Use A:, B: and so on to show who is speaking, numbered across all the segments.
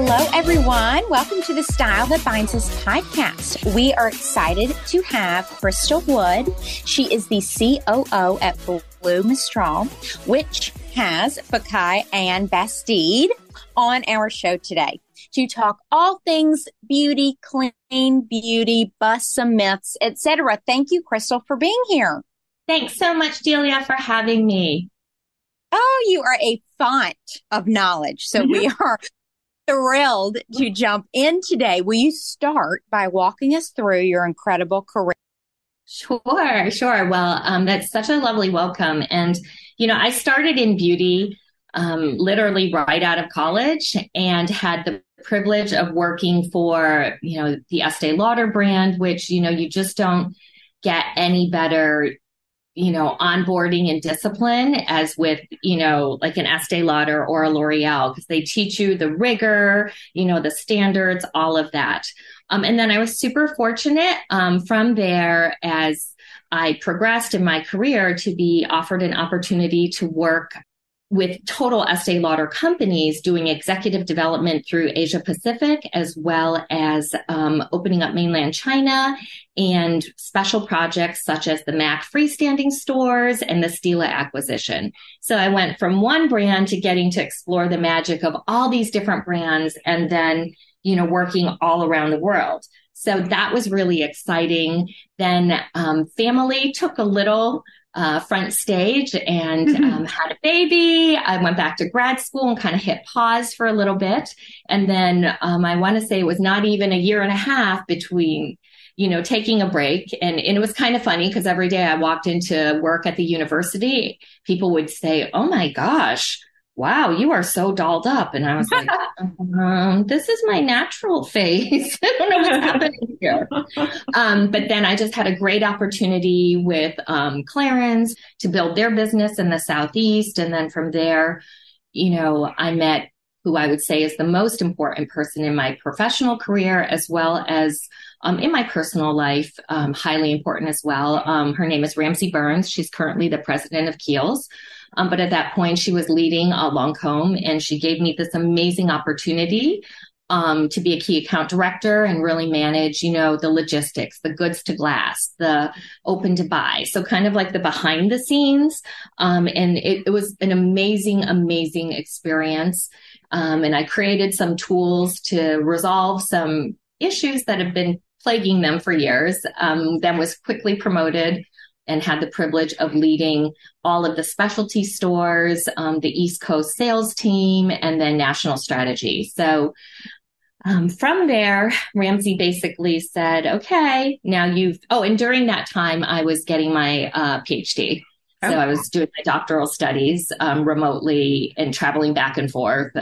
A: Hello, everyone. Welcome to the Style That Binds Us podcast. We are excited to have Crystal Wood. She is the COO at Blue Mistral, which has Fekkai and Bastide on our show today to talk all things beauty, clean beauty, bust some myths, etc. Thank you, Crystal, for being here.
B: Thanks so much, Delia, for having me.
A: Oh, you are a font of knowledge. So mm-hmm. we are thrilled to jump in today. Will you start by walking us through your incredible career?
B: Sure, sure. Well, um, that's such a lovely welcome. And, you know, I started in beauty um, literally right out of college and had the privilege of working for, you know, the Estee Lauder brand, which, you know, you just don't get any better you know, onboarding and discipline as with, you know, like an Estee Lauder or a L'Oreal, because they teach you the rigor, you know, the standards, all of that. Um, and then I was super fortunate um, from there as I progressed in my career to be offered an opportunity to work with total Estee Lauder companies doing executive development through Asia Pacific, as well as um, opening up mainland China and special projects such as the MAC freestanding stores and the Stila acquisition. So I went from one brand to getting to explore the magic of all these different brands and then, you know, working all around the world. So that was really exciting. Then um, family took a little uh, front stage and mm-hmm. um, had a baby. I went back to grad school and kind of hit pause for a little bit. And then um, I want to say it was not even a year and a half between, you know, taking a break. And, and it was kind of funny because every day I walked into work at the university, people would say, Oh my gosh, wow, you are so dolled up. And I was like, um, this is my natural face. I don't know what's happening here. Um, but then I just had a great opportunity with um, Clarins to build their business in the Southeast. And then from there, you know, I met who I would say is the most important person in my professional career, as well as um, in my personal life, um, highly important as well. Um, her name is Ramsey Burns. She's currently the president of Kiehl's. Um, but at that point, she was leading uh, Lancome and she gave me this amazing opportunity um, to be a key account director and really manage, you know, the logistics, the goods to glass, the open to buy. So kind of like the behind the scenes. Um, and it, it, was an amazing, amazing experience. Um, and I created some tools to resolve some issues that have been plaguing them for years. Um, then was quickly promoted and had the privilege of leading all of the specialty stores, um, the East Coast sales team, and then national strategy. So um, from there, Ramsey basically said, okay, now you've, oh, and during that time, I was getting my uh, PhD. So I was doing my doctoral studies um, remotely and traveling back and forth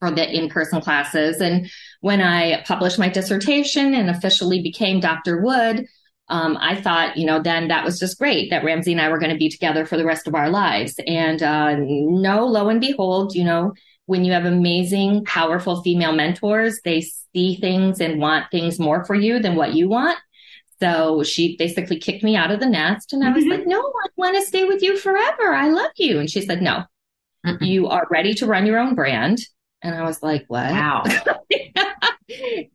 B: for the in-person classes. And when I published my dissertation and officially became Dr. Wood, um, I thought, you know, then that was just great that Ramsey and I were going to be together for the rest of our lives. And uh, no, lo and behold, you know, when you have amazing, powerful female mentors, they see things and want things more for you than what you want. So she basically kicked me out of the nest. And I was mm-hmm. like, no, I want to stay with you forever. I love you. And she said, no, mm you are ready to run your own brand. And I was like, what?
A: Wow.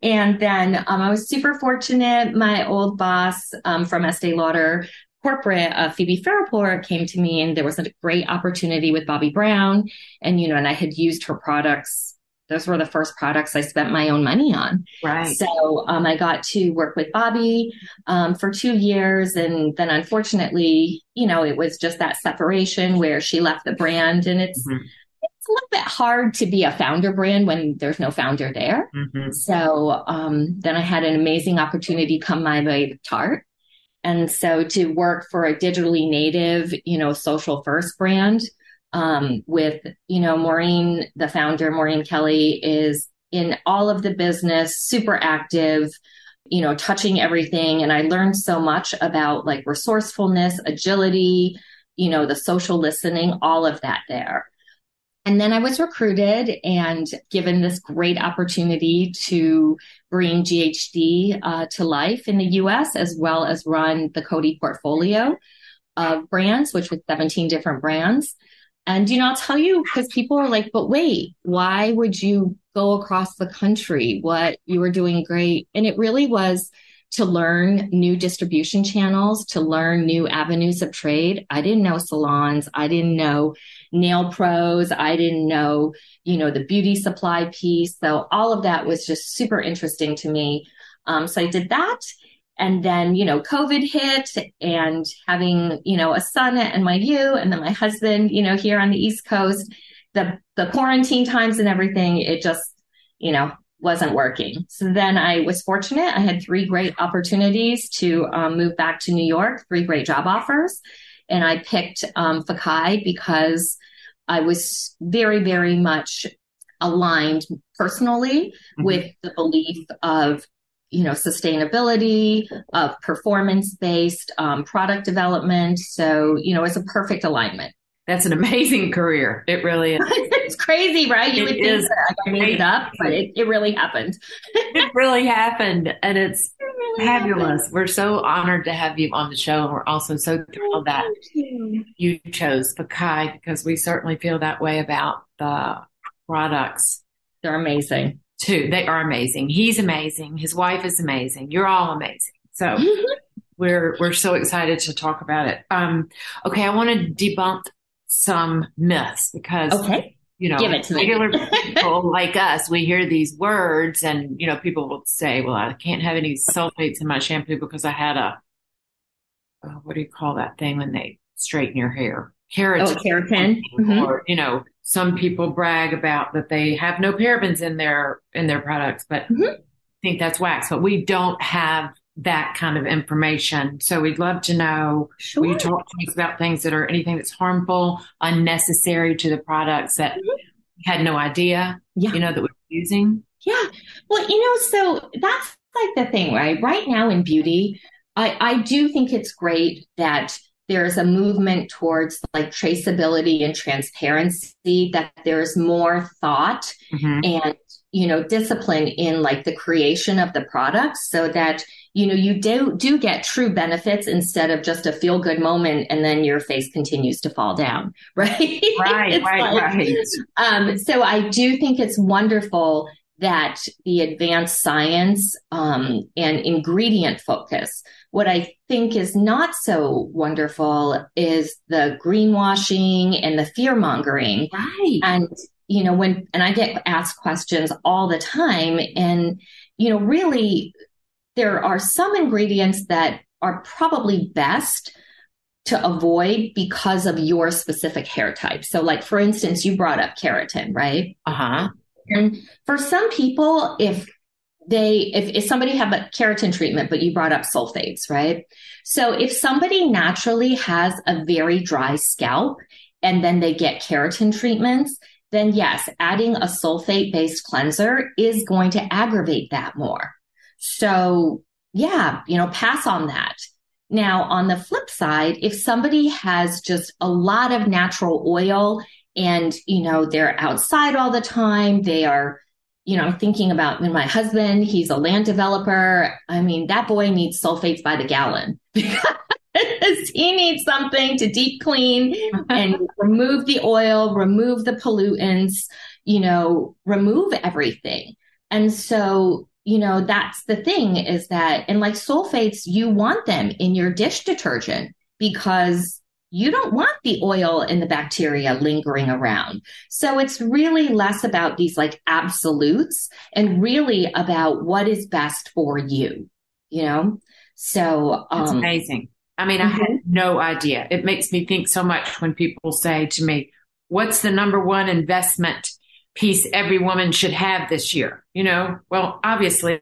B: and then um, I was super fortunate. My old boss um, from Estee Lauder corporate, uh, Phoebe Fairport, came to me and there was a great opportunity with Bobbi Brown. And, you know, and I had used her products. Those were the first products I spent my own money on.
A: Right.
B: So um, I got to work with Bobbi um, for two years. And then unfortunately, you know, it was just that separation where she left the brand and it's, mm-hmm it's a little bit hard to be a founder brand when there's no founder there. Mm-hmm. So um, then I had an amazing opportunity come my way with Tarte. And so to work for a digitally native, you know, social first brand um, with, you know, Maureen, the founder, Maureen Kelly is in all of the business, super active, you know, touching everything. And I learned so much about like resourcefulness, agility, you know, the social listening, all of that there. And then I was recruited and given this great opportunity to bring GHD uh, to life in the US, as well as run the Coty portfolio of brands, which was 17 different brands. And, you know, I'll tell you, because people are like, but wait, why would you go across the country, what you were doing great. And it really was to learn new distribution channels, to learn new avenues of trade. I didn't know salons. I didn't know nail pros. I didn't know, you know, the beauty supply piece. So all of that was just super interesting to me. Um, so I did that. And then, you know, COVID hit and having, you know, a son and my you and then my husband, you know, here on the East Coast, the, the quarantine times and everything, it just, you know, wasn't working. So then I was fortunate. I had three great opportunities to um, move back to New York, three great job offers. And I picked um, Fekkai because I was very, very much aligned personally mm-hmm. with the belief of you know sustainability of performance based um, product development so you know it's a perfect alignment
C: that's an amazing career. It really is.
B: it's crazy, right? You it would is. think that I made it up, but it, it really happened.
C: it really happened. And it's it really fabulous. Happened. We're so honored to have you on the show. And we're also so thrilled that you. you chose Fekkai because we certainly feel that way about the products.
B: They're amazing.
C: Too. They are amazing. He's amazing. His wife is amazing. You're all amazing. So we're we're so excited to talk about it. Um, okay, I want to debunk some myths because
B: okay.
C: you know regular people like us we hear these words and you know people will say well I can't have any sulfates in my shampoo because I had a uh, what do you call that thing when they straighten your hair
B: keratin, oh, keratin. Mm-hmm.
C: or you know some people brag about that they have no parabens in their in their products but mm-hmm. I think that's wax but we don't have that kind of information. So we'd love to know. Sure. Will you talk to us about things that are anything that's harmful, unnecessary to the products that mm-hmm. we had no idea, yeah. you know, that we're using?
B: Yeah. Well, you know, so that's like the thing, right? Right now in beauty, I, I do think it's great that there's a movement towards like traceability and transparency, that there's more thought mm-hmm. and, you know, discipline in like the creation of the products so that you know you do do get true benefits instead of just a feel good moment and then your face continues to fall down right?
C: Right right like, right.
B: um, so i do think it's wonderful that the advanced science um, and ingredient focus. What i think is not so wonderful is the greenwashing and the fear mongering
C: right.
B: And you know when and i get asked questions all the time and you know really there are some ingredients that are probably best to avoid because of your specific hair type. So, like for instance, you brought up keratin, right?
C: Uh huh.
B: And for some people, if they if, if somebody have a keratin treatment, but you brought up sulfates, right? So if somebody naturally has a very dry scalp and then they get keratin treatments, then yes, adding a sulfate based cleanser is going to aggravate that more. So yeah, you know, pass on that. Now, on the flip side, if somebody has just a lot of natural oil and, you know, they're outside all the time, they are, you know, thinking about my husband, he's a land developer. I mean, that boy needs sulfates by the gallon because he needs something to deep clean and remove the oil, remove the pollutants, you know, remove everything. And so you know, that's the thing is that, and like sulfates, you want them in your dish detergent because you don't want the oil and the bacteria lingering around. So it's really less about these like absolutes and really about what is best for you, you know? So,
C: um, it's amazing. I mean, mm-hmm. I had mm-hmm. no idea. It makes me think so much when people say to me, what's the number one investment piece every woman should have this year. You know, well, obviously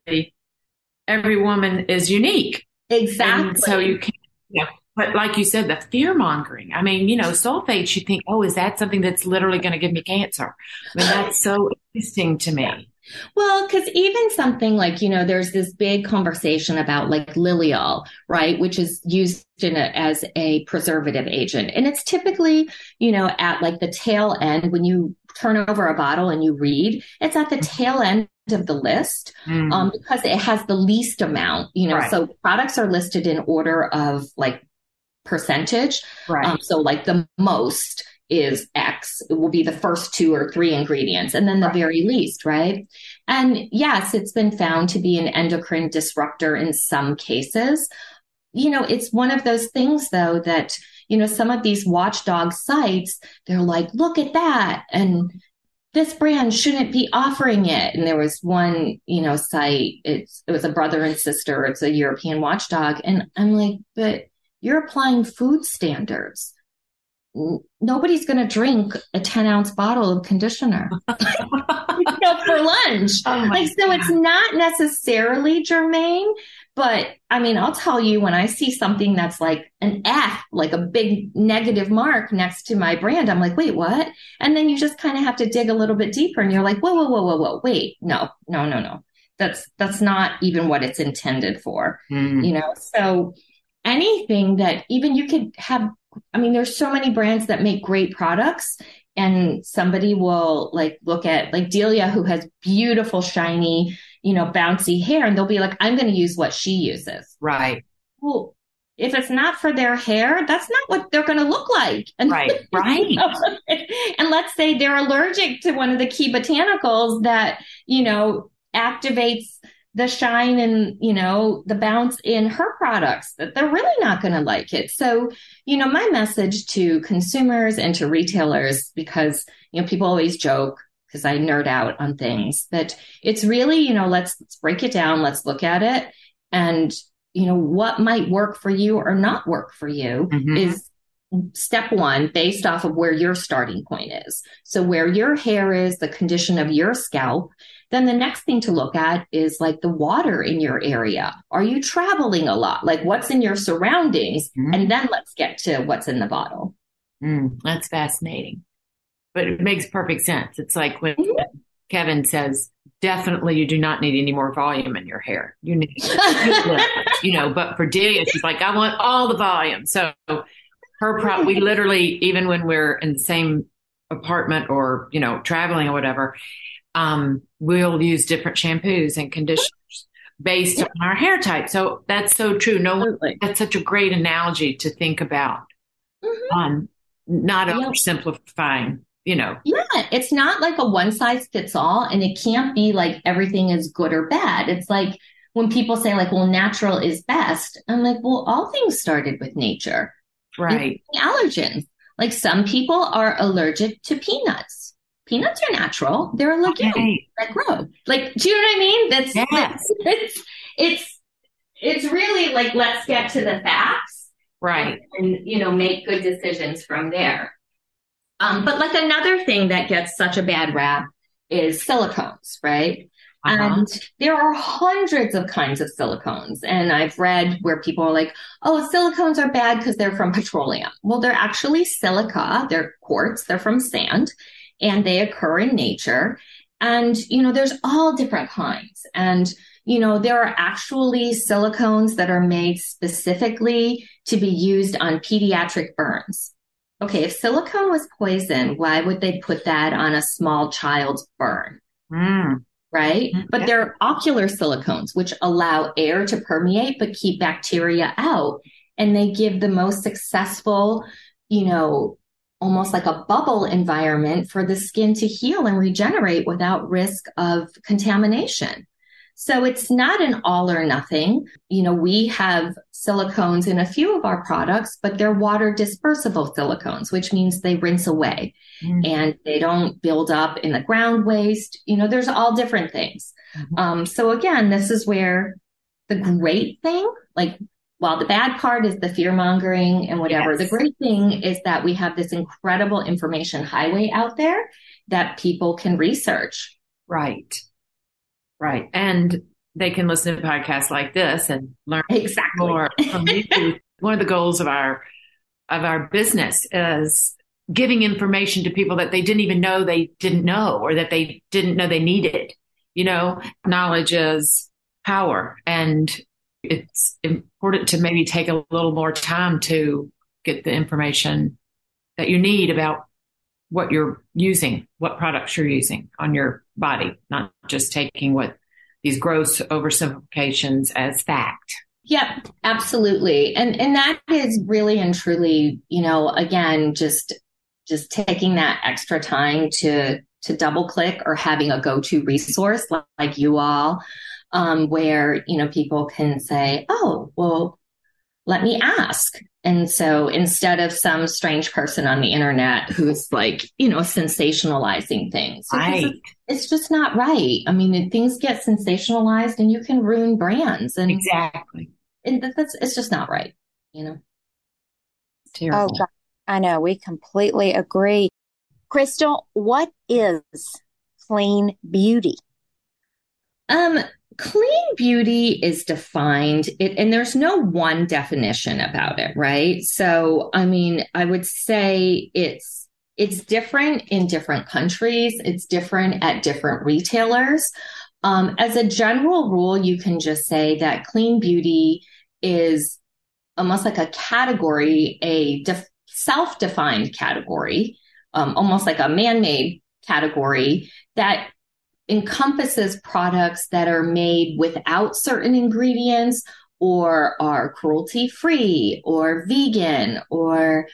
C: every woman is unique.
B: Exactly.
C: And so you can't, you know, but like you said, the fear mongering. I mean, you know, sulfates, you think, oh, is that something that's literally going to give me cancer? I mean, that's so interesting to me.
B: Well, because even something like, you know, there's this big conversation about like Lilial, right, which is used in a, as a preservative agent. And it's typically, you know, at like the tail end when you turn over a bottle and you read, it's at the mm-hmm. tail end of the list mm. um, because it has the least amount, you know, right. so products are listed in order of like percentage.
C: Right. Um,
B: so like the most is X. It will be the first two or three ingredients, and then the right. very least, right? And yes, it's been found to be an endocrine disruptor in some cases. You know, it's one of those things though that, you know, some of these watchdog sites, they're like, look at that. And this brand shouldn't be offering it. And there was one, you know, site, it's, it was a brother and sister, it's a European watchdog. And I'm like, but you're applying food standards nobody's going to drink a 10 ounce bottle of conditioner you know, for lunch. Oh like, so God. it's not necessarily germane, but I mean, I'll tell you when I see something that's like an F, like a big negative mark next to my brand, I'm like, wait, what? And then you just kind of have to dig a little bit deeper and you're like, whoa, whoa, whoa, whoa, whoa, wait, no, no, no, no. That's, that's not even what it's intended for, mm. you know? So anything that even you could have I mean, there's so many brands that make great products and somebody will like look at like Delia who has beautiful shiny, you know, bouncy hair and they'll be like I'm going to use what she uses.
C: Right.
B: Well, if it's not for their hair, that's not what they're going to look like.
C: And, right. Right.
B: and let's say they're allergic to one of the key botanicals that, you know, activates the shine and you know the bounce in her products that they're really not going to like it so you know my message to consumers and to retailers because you know people always joke because i nerd out on things that it's really you know let's, let's break it down let's look at it and you know what might work for you or not work for you mm-hmm. is step one based off of where your starting point is so where your hair is the condition of your scalp then the next thing to look at is like the water in your area. Are you traveling a lot? Like what's in your surroundings? Mm-hmm. And then let's get to what's in the bottle.
C: Mm, that's fascinating. But it makes perfect sense. It's like when mm-hmm. Kevin says, definitely you do not need any more volume in your hair. You need, you know, but for Delia, she's like, I want all the volume. So her pro, we literally, even when we're in the same apartment or, you know, traveling or whatever, um, we'll use different shampoos and conditioners based on our hair type. So that's so true. No, Absolutely. that's such a great analogy to think about. Mm-hmm. Um, not oversimplifying, you know.
B: Yeah, it's not like a one size fits all, and it can't be like everything is good or bad. It's like when people say like, "Well, natural is best," I'm like, "Well, all things started with nature,
C: right?"
B: Allergens. Like some people are allergic to peanuts peanuts are natural. They're a legume okay. that grow. Like, do you know what I mean? That's yes. it's it's it's really like let's get to the facts,
C: right?
B: And, and you know, make good decisions from there. Um, but like another thing that gets such a bad rap is silicones, right? Uh-huh. And there are hundreds of kinds of silicones. And I've read where people are like, oh, silicones are bad because they're from petroleum. Well, they're actually silica, they're quartz, they're from sand and they occur in nature. And, you know, there's all different kinds. And, you know, there are actually silicones that are made specifically to be used on pediatric burns. Okay, if silicone was poison, why would they put that on a small child's burn? Mm. Right? Mm, but there are ocular silicones, which allow air to permeate but keep bacteria out. And they give the most successful, you know, almost like a bubble environment for the skin to heal and regenerate without risk of contamination. So it's not an all or nothing. You know, we have silicones in a few of our products, but they're water dispersible silicones, which means they rinse away mm-hmm. and they don't build up in the ground waste. You know, there's all different things. Mm-hmm. Um, so again, this is where the great thing, like while the bad part is the fear mongering and whatever, yes. the great thing is that we have this incredible information highway out there that people can research.
C: Right. Right. And they can listen to podcasts like this and learn
B: exactly.
C: more from you. One of the goals of our of our business is giving information to people that they didn't even know they didn't know or that they didn't know they needed. You know, knowledge is power and it's important to maybe take a little more time to get the information that you need about what you're using, what products you're using on your body, not just taking what these gross oversimplifications as fact.
B: Yep, absolutely. And and that is really and truly, you know, again, just just taking that extra time to to double click or having a go-to resource like, like you all um, where you know people can say oh well let me ask and so instead of some strange person on the internet who's like you know sensationalizing things
C: right.
B: it's, it's just not right i mean things get sensationalized and you can ruin brands and
C: exactly
B: and that's it's just not right you know
A: terrible. oh God. i know we completely agree Crystal, what is clean beauty?
B: Um, clean beauty is defined it, and there's no one definition about it, right? So, I mean, I would say it's it's different in different countries. It's different at different retailers. Um, as a general rule, you can just say that clean beauty is almost like a category, a def- self-defined category um, almost like a man-made category that encompasses products that are made without certain ingredients or are cruelty free or vegan or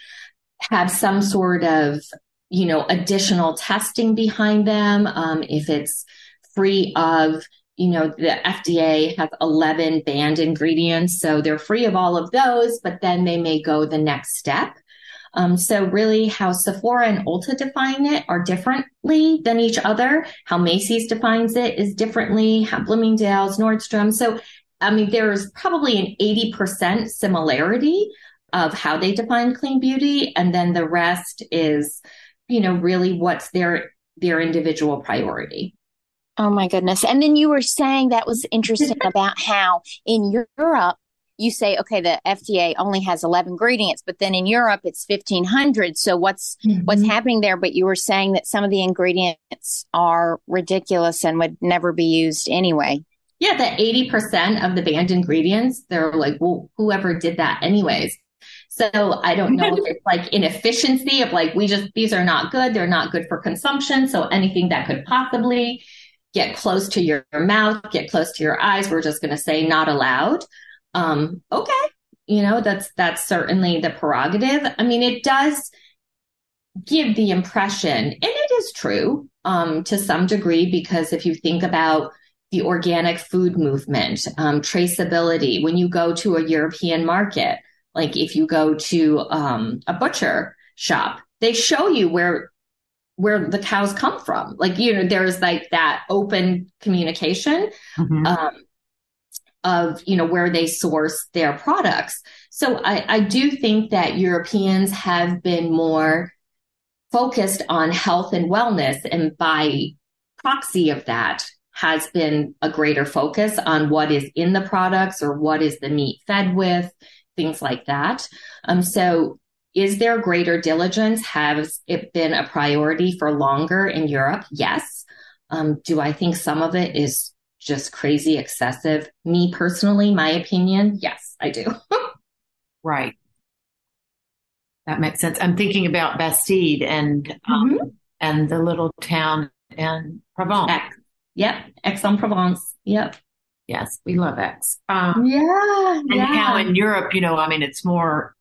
B: have some sort of you know additional testing behind them. Um, if it's free of you know the fda has 11 banned ingredients so they're free of all of those but then they may go the next step um, so really how Sephora and Ulta define it are differently than each other. How Macy's defines it is differently, how Bloomingdale's, Nordstrom. So, I mean, there's probably an 80% similarity of how they define clean beauty. And then the rest is, you know, really what's their, their individual priority.
A: Oh my goodness. And then you were saying that was interesting about how in Europe, you say, okay, the FDA only has 11 ingredients, but then in Europe it's 1500. So what's, mm-hmm. what's happening there? But you were saying that some of the ingredients are ridiculous and would never be used anyway.
B: Yeah, the 80% of the banned ingredients, they're like, well, whoever did that anyways. So I don't know if it's like inefficiency of like, we just, these are not good. They're not good for consumption. So anything that could possibly get close to your mouth, get close to your eyes, we're just going to say not allowed um, okay, you know, that's that's certainly the prerogative. I mean, it does give the impression, and it is true um, to some degree, because if you think about the organic food movement, um, traceability, when you go to a European market, like if you go to um, a butcher shop, they show you where where the cows come from. Like you know, there's like that open communication. Mm-hmm. Um, of you know where they source their products. So I, I do think that Europeans have been more focused on health and wellness, and by proxy of that has been a greater focus on what is in the products or what is the meat fed with, things like that. Um, so is there greater diligence? Has it been a priority for longer in Europe? Yes. Um, do I think some of it is just crazy excessive. Me personally, my opinion, yes, I do.
C: right. That makes sense. I'm thinking about Bastide and um, mm-hmm. and the little town in Provence.
B: Aix. Yep, Aix-en-Provence. Yep.
C: Yes, we love Aix. Um,
B: yeah,
C: and yeah. how in Europe, you know, I mean, it's more.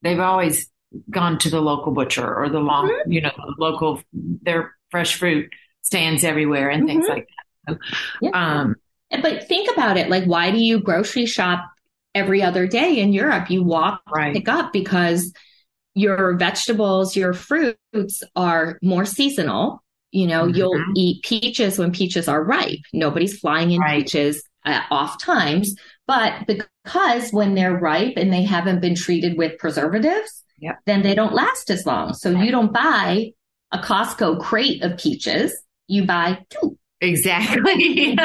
C: They've always gone to the local butcher or the long, mm-hmm. you know, local. Their fresh fruit stands everywhere and mm-hmm. things like that.
B: Yeah. Um, but think about it. Like, why do you grocery shop every other day in Europe? You walk, right. pick up because your vegetables, your fruits are more seasonal. You know, mm-hmm. you'll eat peaches when peaches are ripe. Nobody's flying in right. peaches at off times, but because when they're ripe and they haven't been treated with preservatives, yep. then they don't last as long. So you don't buy a Costco crate of peaches. You buy two
C: Exactly.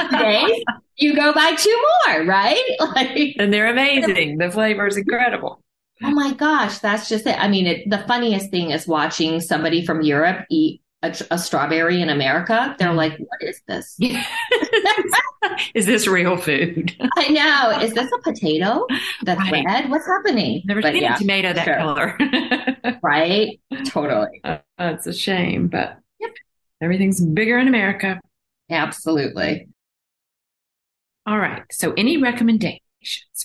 B: You go buy two more, right?
C: Like, and they're amazing. The flavor is incredible.
B: Oh my gosh, that's just it. I mean, it, the funniest thing is watching somebody from Europe eat a, a strawberry in America. They're like, "What is this?
C: is this real food?"
B: I know. Is this a potato that's right. red? What's happening?
C: Never but seen yeah, a tomato that sure. color.
B: right? Totally. Uh,
C: that's a shame, but yep. everything's bigger in America.
B: Absolutely.
C: All right. So, any recommendations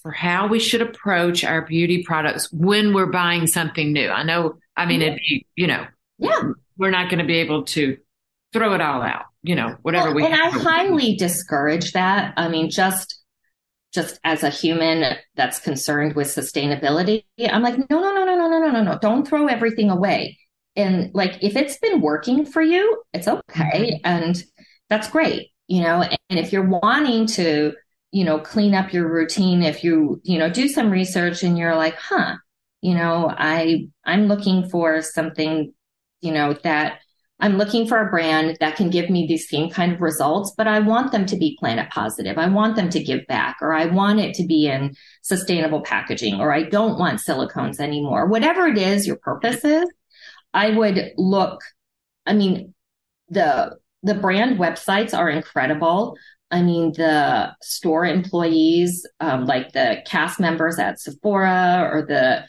C: for how we should approach our beauty products when we're buying something new? I know, I mean, it'd be, you know,
B: Yeah.
C: We're not going to be able to throw it all out, you know, whatever
B: well,
C: we
B: And I highly discourage that. I mean, just just as a human that's concerned with sustainability, I'm like, no, no, no, no, no, no, no, no, no. Don't throw everything away. And like, if it's been working for you, it's okay. Mm-hmm. And that's great, you know. And if you're wanting to, you know, clean up your routine, if you, you know, do some research and you're like, huh, you know, I, I'm looking for something, you know, that I'm looking for a brand that can give me these same kind of results, but I want them to be planet positive. I want them to give back, or I want it to be in sustainable packaging, or I don't want silicones anymore. Whatever it is your purpose is, I would look. I mean, the the brand websites are incredible. I mean, the store employees, um, like the cast members at Sephora or the,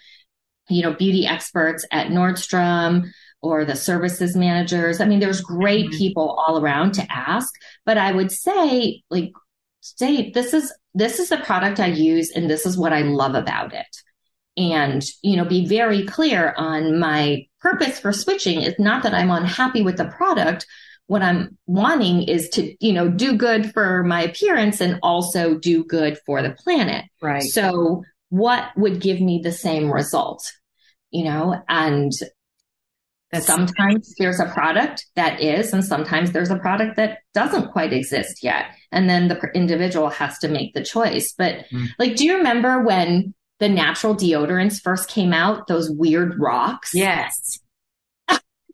B: you know, beauty experts at Nordstrom or the services managers. I mean, there's great mm-hmm. people all around to ask, but I would say, like, say, this is, this is the product I use and this is what I love about it. And, you know, be very clear on my purpose for switching is not that I'm unhappy with the product, what I'm wanting is to, you know, do good for my appearance and also do good for the planet.
C: Right.
B: So what would give me the same result? You know, and That's sometimes there's a product that is, and sometimes there's a product that doesn't quite exist yet. And then the individual has to make the choice. But mm. like, do you remember when the natural deodorants first came out, those weird rocks?
C: Yes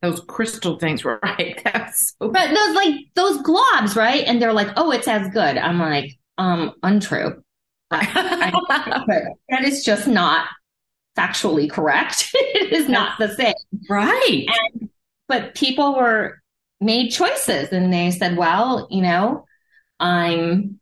C: those crystal things were right. That's
B: so but those like those globs, right? And they're like, oh, it's as good. I'm like, um, untrue. I, I, that is just not factually correct. it is not the same.
C: Right.
B: And, but people were made choices and they said, well, you know, I'm,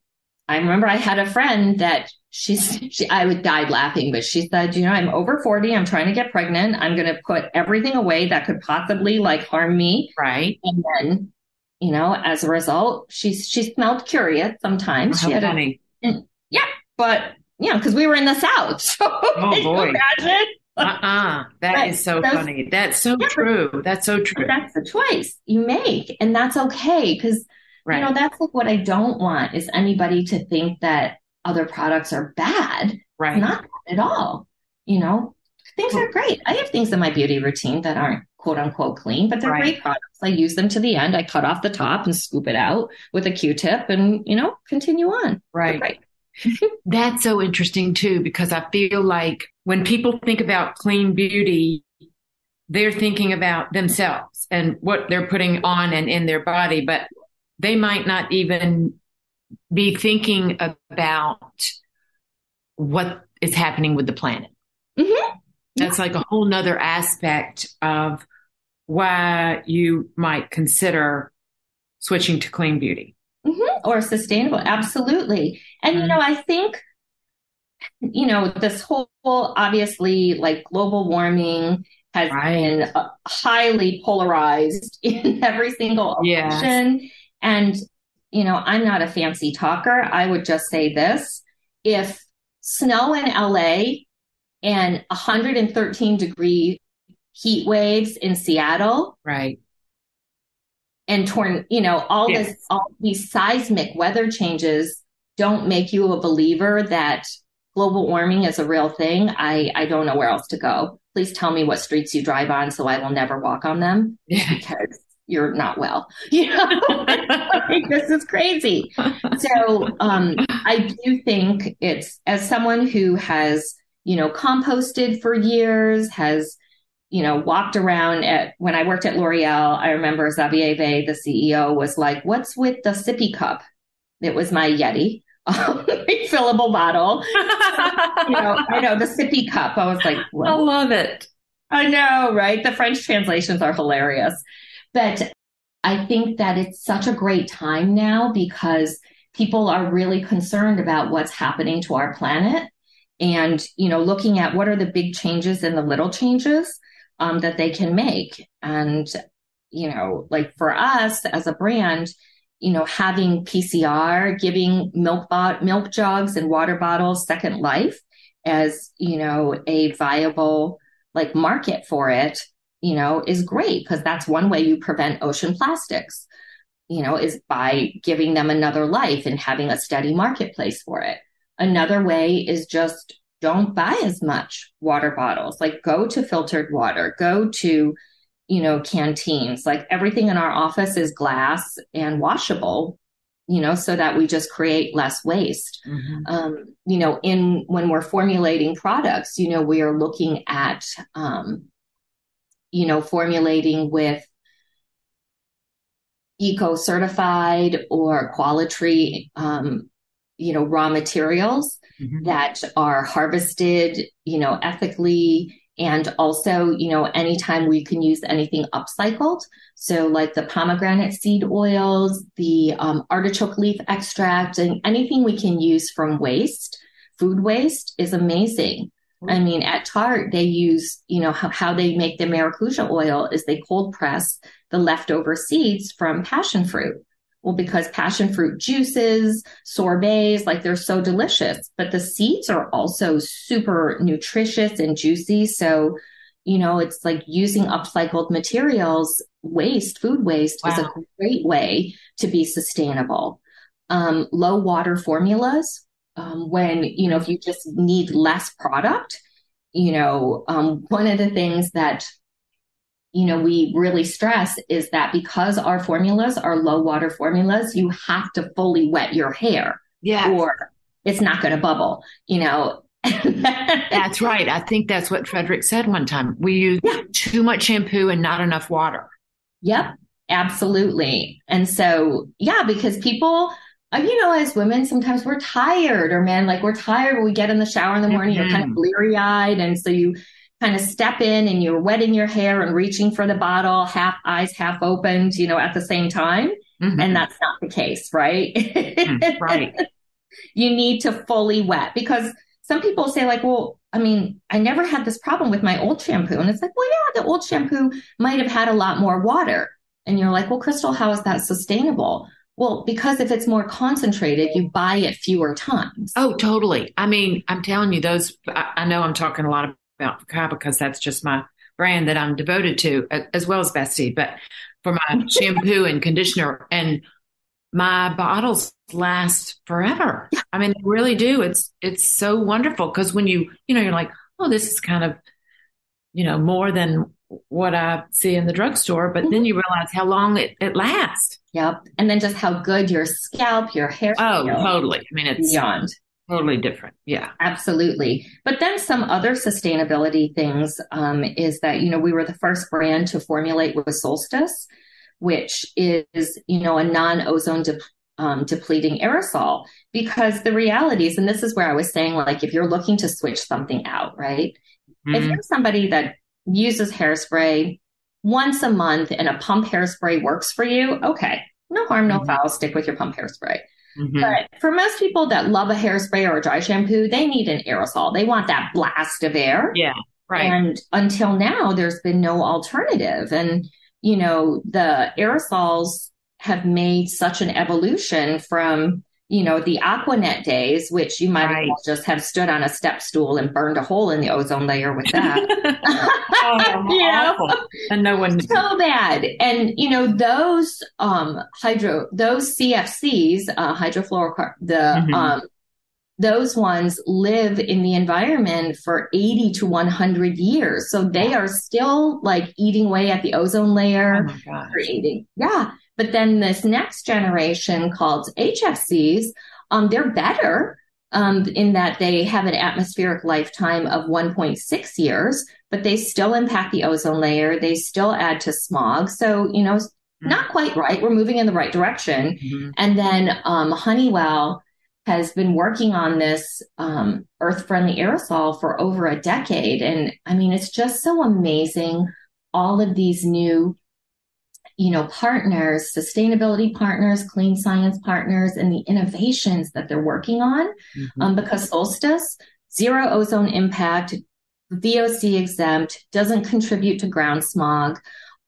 B: I remember I had a friend that she's she I would died laughing, but she said, you know, I'm over 40, I'm trying to get pregnant. I'm gonna put everything away that could possibly like harm me.
C: Right.
B: And then, you know, as a result, she's she smelled curious sometimes.
C: She had funny.
B: A, yeah, but you know, because we were in the South. So
C: oh boy.
B: imagine?
C: Uh-uh. That but is so those, funny. That's so yeah, true. That's so true.
B: That's the choice you make. And that's okay. Cause right. you know, that's like what I don't want is anybody to think that other products are bad.
C: Right.
B: It's not at all. You know, things are great. I have things in my beauty routine that aren't quote unquote clean, but they're right. great products. I use them to the end. I cut off the top and scoop it out with a Q-tip and, you know, continue on.
C: Right. right. That's so interesting too, because I feel like when people think about clean beauty, they're thinking about themselves and what they're putting on and in their body, but they might not even be thinking about what is happening with the planet.
B: Mm-hmm.
C: That's yeah. like a whole nother aspect of why you might consider switching to clean beauty
B: mm-hmm. or sustainable. Absolutely. And, mm-hmm. you know, I think, you know, this whole obviously like global warming has right. been uh, highly polarized in every single
C: option.
B: Yes. And you know, I'm not a fancy talker. I would just say this. If snow in LA and 113 degree heat waves in Seattle.
C: Right.
B: And torn, you know, all yes. this, all these seismic weather changes don't make you a believer that global warming is a real thing. I, I don't know where else to go. Please tell me what streets you drive on so I will never walk on them.
C: Yeah.
B: Because you're not well. You know, like, this is crazy. So um, I do think it's as someone who has, you know, composted for years, has, you know, walked around at when I worked at L'Oreal, I remember Xavier Vay, the CEO, was like, What's with the sippy cup? It was my Yeti. refillable bottle. you know, I know the sippy cup. I was like,
C: I love it.
B: I know, right? The French translations are hilarious. But I think that it's such a great time now because people are really concerned about what's happening to our planet and, you know, looking at what are the big changes and the little changes um, that they can make. And, you know, like for us as a brand, you know, having PCR, giving milk bot- milk jugs and water bottles second life as, you know, a viable like market for it you know, is great because that's one way you prevent ocean plastics, you know, is by giving them another life and having a steady marketplace for it. Another way is just don't buy as much water bottles. Like go to filtered water, go to, you know, canteens. Like everything in our office is glass and washable, you know, so that we just create less waste. Mm-hmm. Um, you know, in when we're formulating products, you know, we are looking at, um, you know, formulating with eco certified or quality, um, you know, raw materials mm-hmm. that are harvested, you know, ethically. And also, you know, anytime we can use anything upcycled. So, like the pomegranate seed oils, the um, artichoke leaf extract, and anything we can use from waste, food waste is amazing. I mean, at Tarte, they use, you know, how, how they make the maracuja oil is they cold press the leftover seeds from passion fruit. Well, because passion fruit juices, sorbets, like they're so delicious, but the seeds are also super nutritious and juicy. So, you know, it's like using upcycled materials, waste, food waste wow. is a great way to be sustainable. Um, low water formulas, um, when, you know, if you just need less product, you know, um, one of the things that you know, we really stress is that because our formulas are low water formulas, you have to fully wet your hair.
C: Yeah.
B: Or it's not going to bubble, you know.
C: that's right. I think that's what Frédéric said one time. We use yeah. too much shampoo and not enough water.
B: Yep, absolutely. And so, yeah, because people, you know, as women, sometimes we're tired, or men, like we're tired when we get in the shower in the morning, mm-hmm. you're kind of mm-hmm. bleary eyed. And so you kind of step in and you're wetting your hair and reaching for the bottle, half eyes half opened, you know, at the same time. Mm-hmm. And that's not the case, right?
C: Mm, right.
B: you need to fully wet because some people say, like, well, I mean, I never had this problem with my old shampoo. And it's like, well, yeah, the old shampoo might have had a lot more water. And you're like, well, Crystal, how is that sustainable? Well, because if it's more concentrated, you buy it fewer times.
C: Oh, totally. I mean, I'm telling you, those, I, I know I'm talking a lot about Fekkai because that's just my brand that I'm devoted to, as well as Bastide, but for my shampoo and conditioner. And my bottles last forever. I mean, they really do. It's it's so wonderful because when you you know you're like, oh, this is kind of you know more than what I see in the drugstore, but mm-hmm. then you realize how long it, it lasts.
B: Yep, and then just how good your scalp, your hair.
C: Oh, totally. I mean, it's
B: beyond.
C: Totally different. Yeah.
B: Absolutely. But then some other sustainability things um, is that, you know, we were the first brand to formulate with Solstice, which is, you know, a non ozone de- um, depleting aerosol. Because the reality is, and this is where I was saying, like, if you're looking to switch something out, right? Mm-hmm. If you're somebody that uses hairspray once a month and a pump hairspray works for you, okay, no harm, no mm-hmm. foul, stick with your pump hairspray. Mm-hmm. But for most people that love a hairspray or a dry shampoo, they need an aerosol. They want that blast of air.
C: Yeah. Right.
B: And until now, there's been no alternative. And, you know, the aerosols have made such an evolution from you know, the Aqua Net days, which you might right. well just have stood on a step stool and burned a hole in the ozone layer with that.
C: oh, know? And no one
B: so bad. And you know, those um hydro those CFCs, uh hydrofluorocarbon the mm-hmm. um those ones live in the environment for 80 to 100 years. So they are still like eating away at the ozone layer,
C: oh
B: creating. Yeah. But then this next generation called HFCs, um, they're better um, in that they have an atmospheric lifetime of 1.6 years, but they still impact the ozone layer. They still add to smog. So, you know, mm-hmm. not quite right. We're moving in the right direction. Mm-hmm. And then um, Honeywell has been working on this um, earth friendly aerosol for over a decade. And I mean, it's just so amazing. All of these new you know, partners, sustainability partners, clean science partners, and the innovations that they're working on. Mm-hmm. Um, because Solstice, zero ozone impact, VOC exempt, doesn't contribute to ground smog,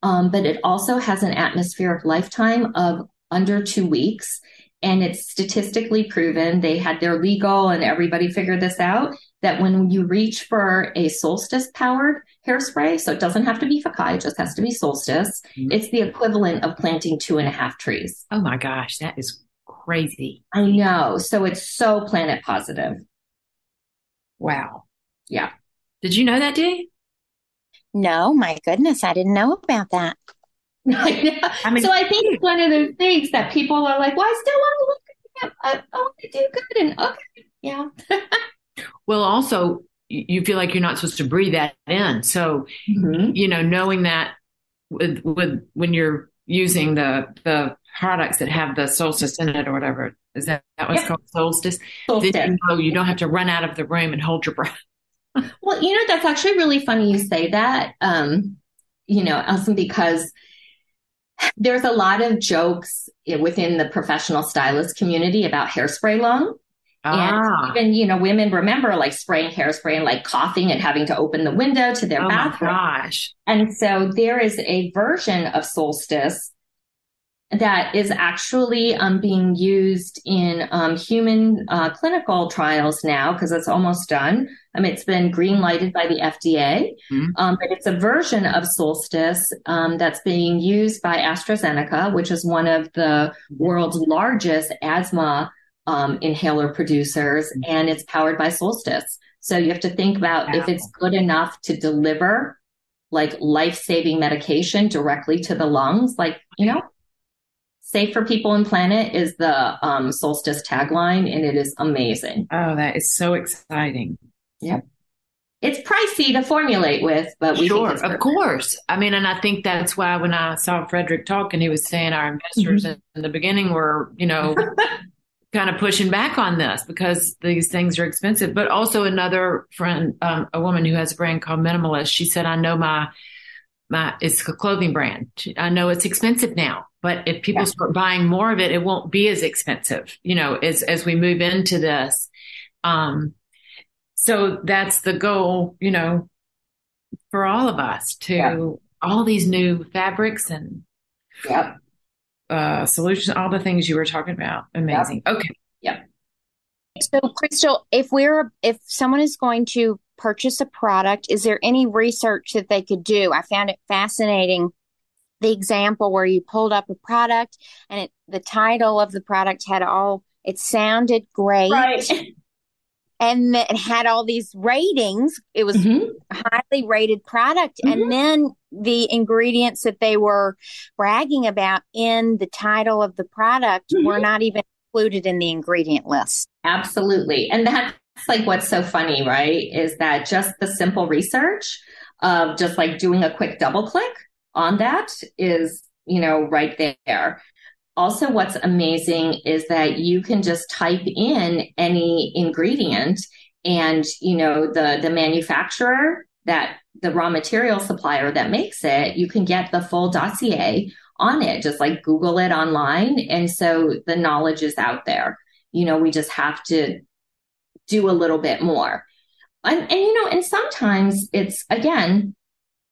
B: um, but it also has an atmospheric lifetime of under two weeks. And it's statistically proven. They had their legal and everybody figured this out that when you reach for a solstice powered hairspray, so it doesn't have to be Fekkai, it just has to be solstice, mm-hmm. it's the equivalent of planting two and a half trees.
C: Oh my gosh, that is crazy.
B: I know. So it's so planet positive.
C: Wow.
B: Yeah.
C: Did you know that, Dee?
A: No, my goodness, I didn't know about that.
B: I mean, so I think it's one of those things that people are like, "Well, I still want to look at I, I want to do good," and okay, yeah.
C: well, also, you feel like you're not supposed to breathe that in, so mm-hmm. you know, knowing that with with when you're using the the products that have the solstice in it or whatever is that that was yep. called solstice, solstice. Then you know you don't have to run out of the room and hold your breath.
B: well, you know that's actually really funny you say that. Um, you know, also because there's a lot of jokes within the professional stylist community about hairspray lung. Ah. And even, you know, women remember like spraying hairspray and like coughing and having to open the window to their oh bathroom.
C: gosh.
B: And so there is a version of Solstice that is actually um, being used in um, human uh, clinical trials now because it's almost done. Um, it's been green lighted by the FDA, mm-hmm. Um, but it's a version of Solstice um, that's being used by AstraZeneca, which is one of the world's largest asthma um, inhaler producers, mm-hmm. and it's powered by Solstice. So you have to think about wow. if it's good enough to deliver like life saving medication directly to the lungs, like, you know, Safe for People and Planet is the um, Solstice tagline, and it is amazing.
C: Oh, that is so exciting.
B: Yep. It's pricey to formulate with, but we
C: sure, of course. I mean, and I think that's why when I saw Frédéric talk and he was saying our investors mm-hmm. in the beginning were, you know, kind of pushing back on this because these things are expensive. But also another friend, um, a woman who has a brand called Minimalist, she said, I know my my it's a clothing brand. I know it's expensive now, but if people yeah. start buying more of it, it won't be as expensive, you know, as as we move into this. Um so that's the goal, you know, for all of us to yeah. all these new fabrics and
B: yep.
C: Uh solutions, all the things you were talking about. Amazing. Yep. Okay.
B: Yep.
A: So Crystal, if we're if someone is going to purchase a product, is there any research that they could do? I found it fascinating. The example where you pulled up a product and it, the title of the product had all, it sounded great.
B: Right.
A: And it had all these ratings. It was mm-hmm. a highly rated product. Mm-hmm. And then the ingredients that they were bragging about in the title of the product mm-hmm. were not even included in the ingredient list.
B: Absolutely. And that's like what's so funny, right? Is that just the simple research of just like doing a quick double click on that is, you know, right there. Also, what's amazing is that you can just type in any ingredient and, you know, the, the manufacturer that the raw material supplier that makes it, you can get the full dossier on it, just like Google it online. And so the knowledge is out there. You know, we just have to do a little bit more. And, and you know, and sometimes it's again,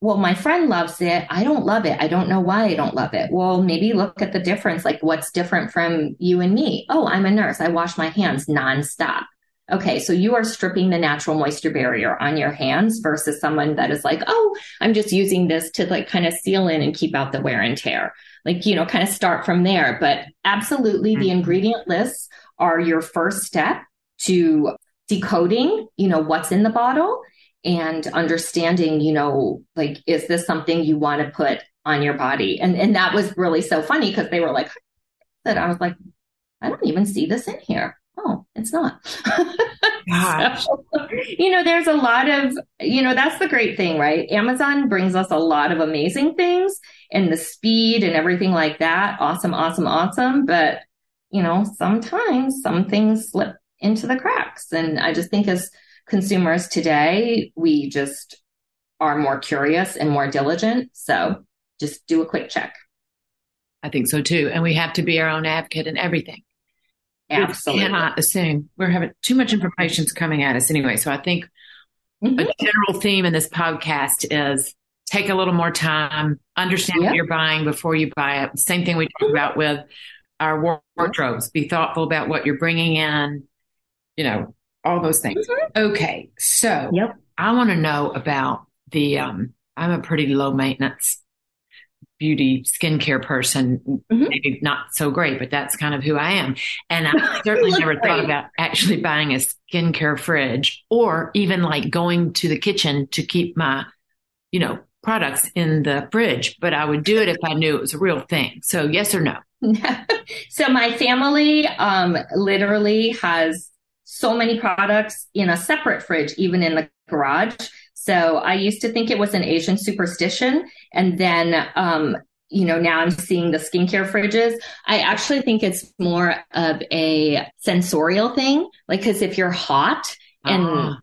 B: well, my friend loves it. I don't love it. I don't know why I don't love it. Well, maybe look at the difference. Like, what's different from you and me? Oh, I'm a nurse. I wash my hands nonstop. Okay, so you are stripping the natural moisture barrier on your hands versus someone that is like, oh, I'm just using this to like kind of seal in and keep out the wear and tear. Like, you know, kind of start from there. But absolutely, the mm-hmm. ingredient lists are your first step to decoding, you know, what's in the bottle and understanding, you know, like, is this something you want to put on your body? And and that was really so funny because they were like, that I was like, I don't even see this in here. Oh, it's not. so, you know, there's a lot of, you know, that's the great thing, right? Amazon brings us a lot of amazing things and the speed and everything like that. Awesome, awesome, awesome. But, you know, sometimes some things slip into the cracks. And I just think as consumers today, we just are more curious and more diligent. So just do a quick check.
C: I think so too. And we have to be our own advocate in everything.
B: Absolutely.
C: We cannot assume we're having too much information coming at us anyway. So I think mm-hmm. a general theme in this podcast is take a little more time, understand yep. what you're buying before you buy it. Same thing we talk about with our wardrobes. Be thoughtful about what you're bringing in, you know, all those things.
B: Mm-hmm.
C: Okay. So
B: Yep.
C: I want to know about the, um, I'm a pretty low maintenance beauty skincare person,
B: Mhm.
C: maybe not so great, but that's kind of who I am. And I certainly never thought about actually buying a skincare fridge or even like going to the kitchen to keep my, you know, products in the fridge, but I would do it if I knew it was a real thing. So yes or no?
B: so my family um, literally has so many products in a separate fridge, even in the garage. So I used to think it was an Asian superstition, and then um, you know now I'm seeing the skincare fridges. I actually think it's more of a sensorial thing, like because if you're hot and
C: Ah.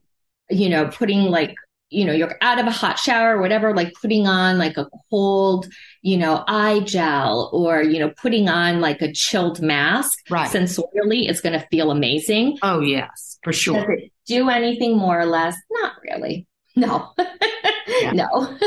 B: you know putting like you know you're out of a hot shower or whatever like putting on like a cold you know eye gel or you know putting on like a chilled mask
C: Right.
B: sensorially it's going to feel amazing
C: Oh yes, for sure.
B: do anything more or less not really no no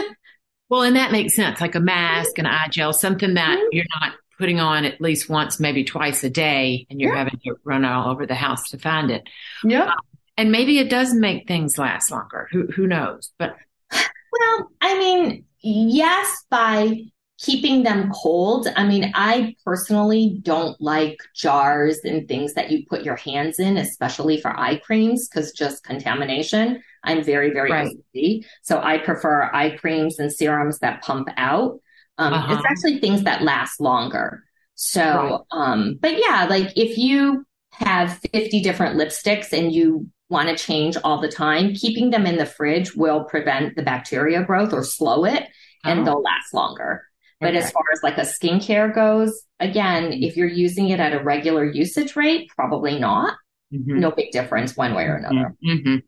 C: Well, and that makes sense. Like a mask, an eye gel, something that
B: Mhm.
C: you're not putting on at least once, maybe twice a day, and you're
B: Yeah.
C: having to run all over the house to find it.
B: yeah
C: And maybe it does make things last longer. Who who knows? But
B: Well, I mean, yes, by keeping them cold. I mean, I personally don't like jars and things that you put your hands in, especially for eye creams, because just contamination. I'm very, very
C: Right.
B: OCD. So I prefer eye creams and serums that pump out. Um,
C: Uh-huh.
B: It's actually things that last longer. So,
C: Right.
B: um, but yeah, like if you have 50 different lipsticks and you want to change all the time, keeping them in the fridge will prevent the bacteria growth or slow it and
C: Oh.
B: they'll last longer. But
C: Okay.
B: as far as like a skincare goes, again, if you're using it at a regular usage rate, probably not.
C: Mhm.
B: No big difference one way or another.
C: Mhm.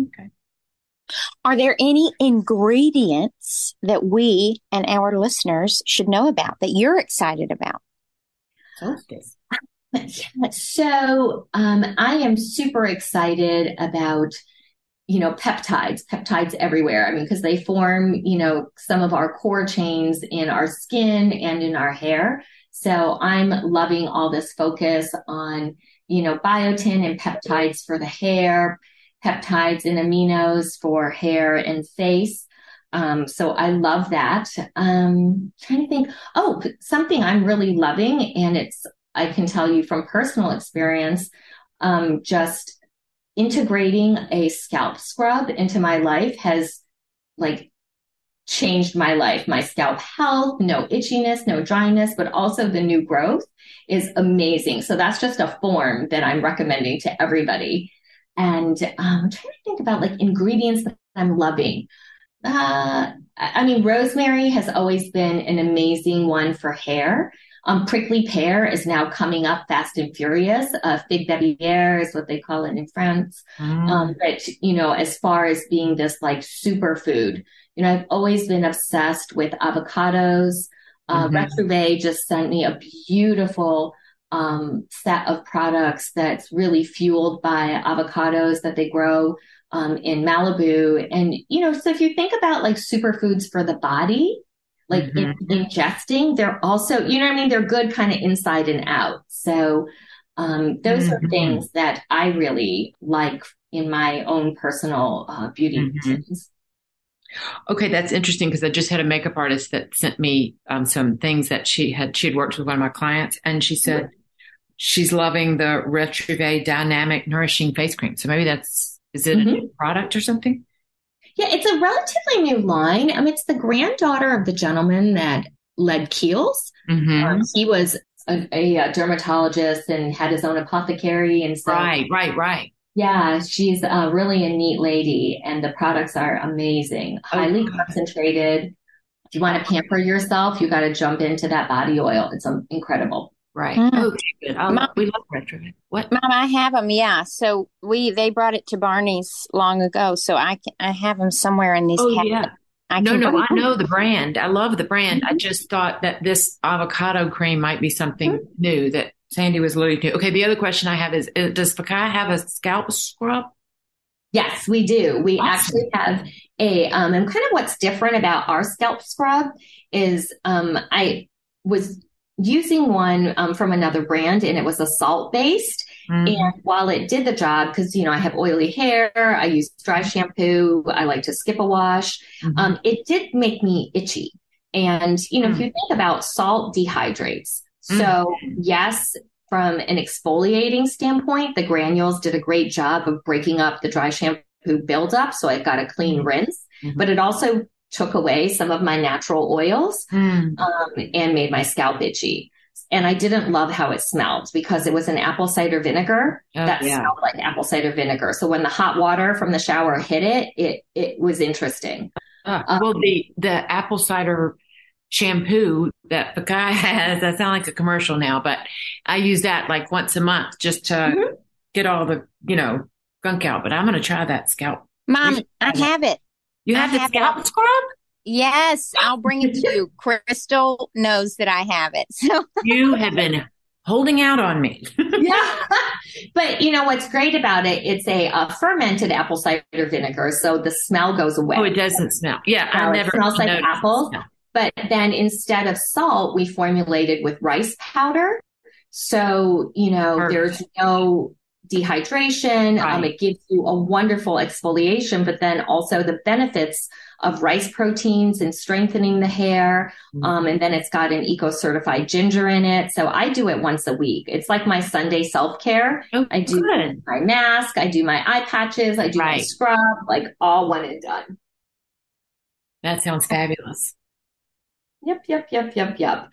C: Okay.
A: Are there any ingredients that we and our listeners should know about that you're excited about?
B: So um, I am super excited about, you know, peptides, peptides everywhere. I mean, because they form, you know, some of our core chains in our skin and in our hair. So I'm loving all this focus on, you know, biotin and peptides for the hair, peptides and aminos for hair and face. Um, so I love that. Um, trying to think, oh, something I'm really loving, and it's I can tell you from personal experience, um, just integrating a scalp scrub into my life has like changed my life. My scalp health, no itchiness, no dryness, but also the new growth is amazing. So that's just a form that I'm recommending to everybody. And um, I'm trying to think about like ingredients that I'm loving. Uh, I I mean, rosemary has always been an amazing one for hair. Um, prickly pear is now coming up fast and furious. Uh, fig derrière is what they call it in France.
C: Mm.
B: Um, but you know, as far as being this like superfood, you know, I've always been obsessed with avocados. Uh,
C: Mhm.
B: Retrouvé just sent me a beautiful um, set of products that's really fueled by avocados that they grow um, in Malibu. And you know, so if you think about like superfoods for the body, like in, ingesting, they're also, you know what I mean? They're good kind of inside and out. So um, those are
C: Mhm.
B: things that I really like in my own personal uh, beauty
C: Mhm.
B: routines.
C: Okay, that's interesting because I just had a makeup artist that sent me um, some things that she had. She had worked with one of my clients, and she said she's loving the Retrouvé Dynamic Nourishing Face Cream. So maybe that's is it a
B: Mhm.
C: new product or something?
B: Yeah, it's a relatively new line. I mean, it's the granddaughter of the gentleman that led Kiehl's.
C: hmm
B: Um, he was a, a, uh dermatologist and had his own apothecary, and so
C: Right, right, right.
B: yeah, she's uh, really a neat lady, and the products are amazing, highly
C: good.
B: concentrated. If you want to pamper yourself, you got to jump into that body oil. It's um, incredible.
C: Right.
A: Mm.
C: Okay, good. I love, we love Retrouvé. What?
A: Mom, I have them. Yeah. So we they brought it to Barney's long ago, so I can, I have them somewhere in these.
C: Oh
A: cabinets.
C: yeah.
A: I
C: No,
A: can,
C: no, I know the brand. I love the brand.
B: Mm-hmm.
C: I just thought that this avocado cream might be something new that Sandy was alluding to. Okay, the other question I have is, uh, does Fekkai have a scalp scrub?
B: Yes, we do. We
C: Awesome.
B: actually have a, um, and kind of what's different about our scalp scrub is, um, I was using one, um, from another brand and it was a salt based Mm-hmm. And while it did the job, because, you know, I have oily hair, I use dry shampoo, I like to skip a wash, mm-hmm. um, it did make me itchy. And, you know, mm-hmm. if you think about salt dehydrates. So, mm-hmm. yes, from an exfoliating standpoint, the granules did a great job of breaking up the dry shampoo buildup. So I got a clean mm-hmm. rinse, mm-hmm. but it also took away some of my natural oils mm. um, and made my scalp itchy and I didn't love how it smelled because it was an apple cider vinegar oh, that yeah. smelled like apple cider vinegar. So when the hot water from the shower hit it, it it was interesting.
C: Uh, um, well, the the apple cider shampoo that the guy has, I sound like a commercial now, but I use that like once a month just to mm-hmm. get all the you know gunk out. But I'm going to try that scalp.
A: Mom, I have it.
C: You have I the have scalp it. scrub?
A: Yes, I'll bring it to you. Crystal knows that I have it. So
C: you have been holding out on me.
B: yeah. But you know what's great about it? It's a, a, fermented apple cider vinegar, so the smell goes away.
C: Oh, it doesn't smell. Yeah, I never
B: it smells like apple. But then instead of salt, we formulated with rice powder. So, you know, Perfect. there's no dehydration. Um, right. Um, it gives you a wonderful exfoliation, but then also the benefits of rice proteins and strengthening the hair. Mm-hmm. Um, and then it's got an eco certified ginger in it. So I do it once a week. It's like my Sunday self care. Oh, I do good. my mask, I do my eye patches, I do right. my scrub, like all one and done.
C: That sounds fabulous.
B: Yep, yep, yep, yep, yep.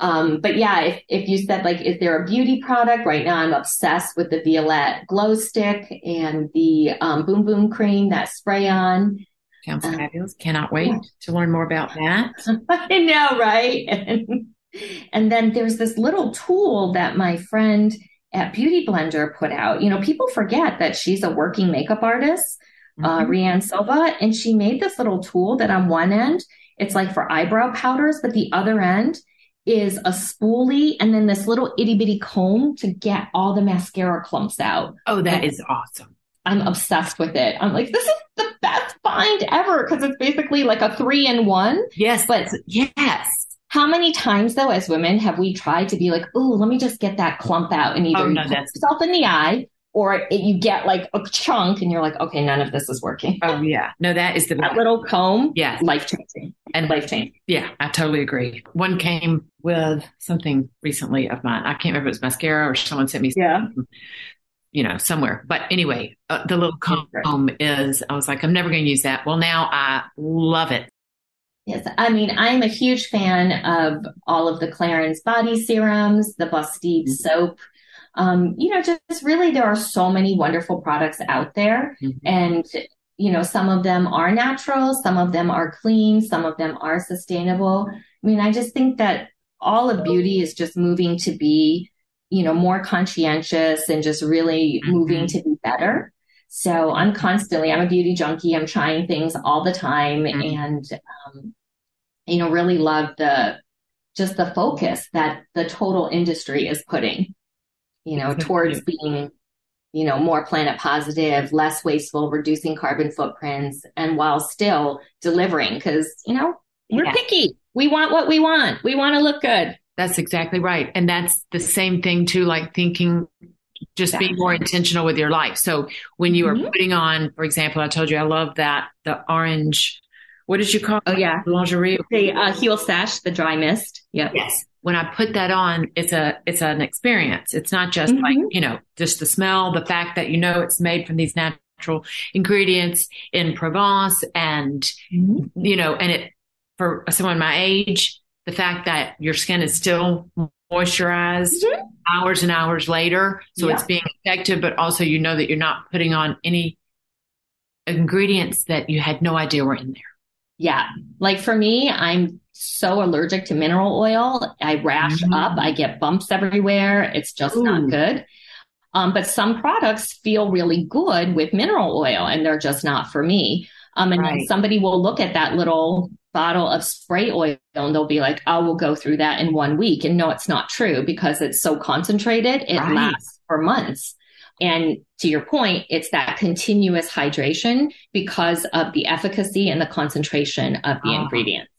B: Um, but yeah, if, if you said like, is there a beauty product right now? I'm obsessed with the Violette glow stick and the um, Boom Boom cream, that spray on.
C: Sounds uh, fabulous. Cannot wait yeah. to learn more about that.
B: I know, right? And, and then there's this little tool that my friend at Beauty Blender put out. You know, people forget that she's a working makeup artist, uh, mm-hmm. uh, Rea Ann Silva, and she made this little tool that on one end, it's like for eyebrow powders, but the other end is a spoolie and then this little itty bitty comb to get all the mascara clumps out.
C: Oh, that and is awesome.
B: I'm obsessed with it. I'm like, this is the best find ever because it's basically like a three in one.
C: Yes. But yes.
B: How many times though, as women, have we tried to be like, oh, let me just get that clump out and either oh, no, that's... yourself in the eye or it, you get like a chunk and you're like, okay, none of this is working.
C: Oh yeah. No, that is the
B: that little comb.
C: Yeah.
B: Life changing and life changing.
C: Yeah, I totally agree. One came with something recently of mine. I can't remember if it was mascara or someone sent me
B: yeah
C: you know, somewhere. But anyway, uh, the little comb is, I was like, I'm never going to use that. Well, now I love it.
B: Yes. I mean, I'm a huge fan of all of the Clarins body serums, the Bastide mm-hmm. soap. Um, you know, just really, there are so many wonderful products out there. Mm-hmm. And, you know, some of them are natural, some of them are clean, some of them are sustainable. I mean, I just think that all of beauty is just moving to be you know, more conscientious and just really mm-hmm. moving to be better. So I'm constantly, I'm a beauty junkie. I'm trying things all the time mm-hmm. and, um, you know, really love the, just the focus that the total industry is putting, you know, towards being, you know, more planet positive, less wasteful, reducing carbon footprints, and while still delivering, because, you know, we're yeah. picky. We want what we want. We want to look good.
C: That's exactly right. And that's the same thing too, like thinking just being more intentional with your life. So when you mm-hmm. are putting on, for example, I told you I love that the orange. What did you call?
B: Oh yeah,
C: lingerie.
B: The uh, huile sèche, the dry mist. Yep.
C: Yes. When I put that on, it's a it's an experience. It's not just mm-hmm. like you know just the smell, the fact that you know it's made from these natural ingredients in Provence, and mm-hmm. you know, and it for someone my age, the fact that your skin is still moisturized mm-hmm. hours and hours later. So yeah. it's being effective, but also you know that you're not putting on any ingredients that you had no idea were in there.
B: Yeah. Like for me, I'm so allergic to mineral oil. I rash mm-hmm. up. I get bumps everywhere. It's just Ooh. not good. Um, but some products feel really good with mineral oil and they're just not for me. Um, and right. somebody will look at that little bottle of spray oil and they'll be like, I will go through that in one week. And no, it's not true because it's so concentrated. It right. lasts for months. And to your point, it's that continuous hydration because of the efficacy and the concentration of the oh. ingredients.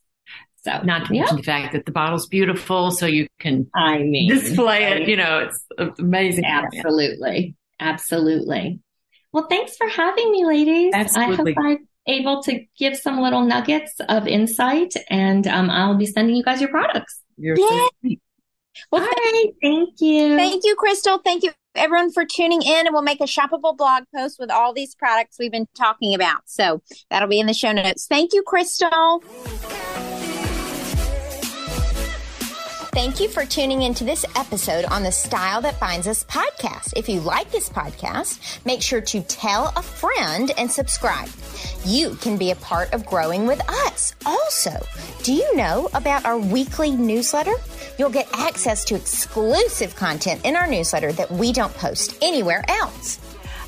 B: So,
C: not to mention the fact that the bottle's beautiful, so you can
B: I mean,
C: display it. You know, it's amazing.
B: Absolutely, absolutely. Well, thanks for having me, ladies.
C: Absolutely.
B: I hope I'm able to give some little nuggets of insight, and um, I'll be sending you guys your products.
C: You're so sweet.
B: Well, All right. Thank you.
A: Thank you, Crystal. Thank you, everyone, for tuning in. And we'll make a shoppable blog post with all these products we've been talking about. So that'll be in the show notes. Thank you, Crystal. Thank you for tuning into this episode on the Style That Binds Us podcast. If you like this podcast, make sure to tell a friend and subscribe. You can be a part of growing with us. Also, do you know about our weekly newsletter? You'll get access to exclusive content in our newsletter that we don't post anywhere else.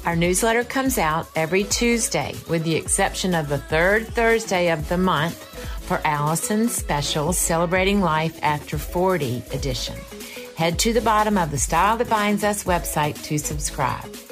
C: Our newsletter comes out every Tuesday, with the exception of the third Thursday of the month for Allison's special Celebrating Life After 40 edition. Head to the bottom of the Style That Binds Us website to subscribe.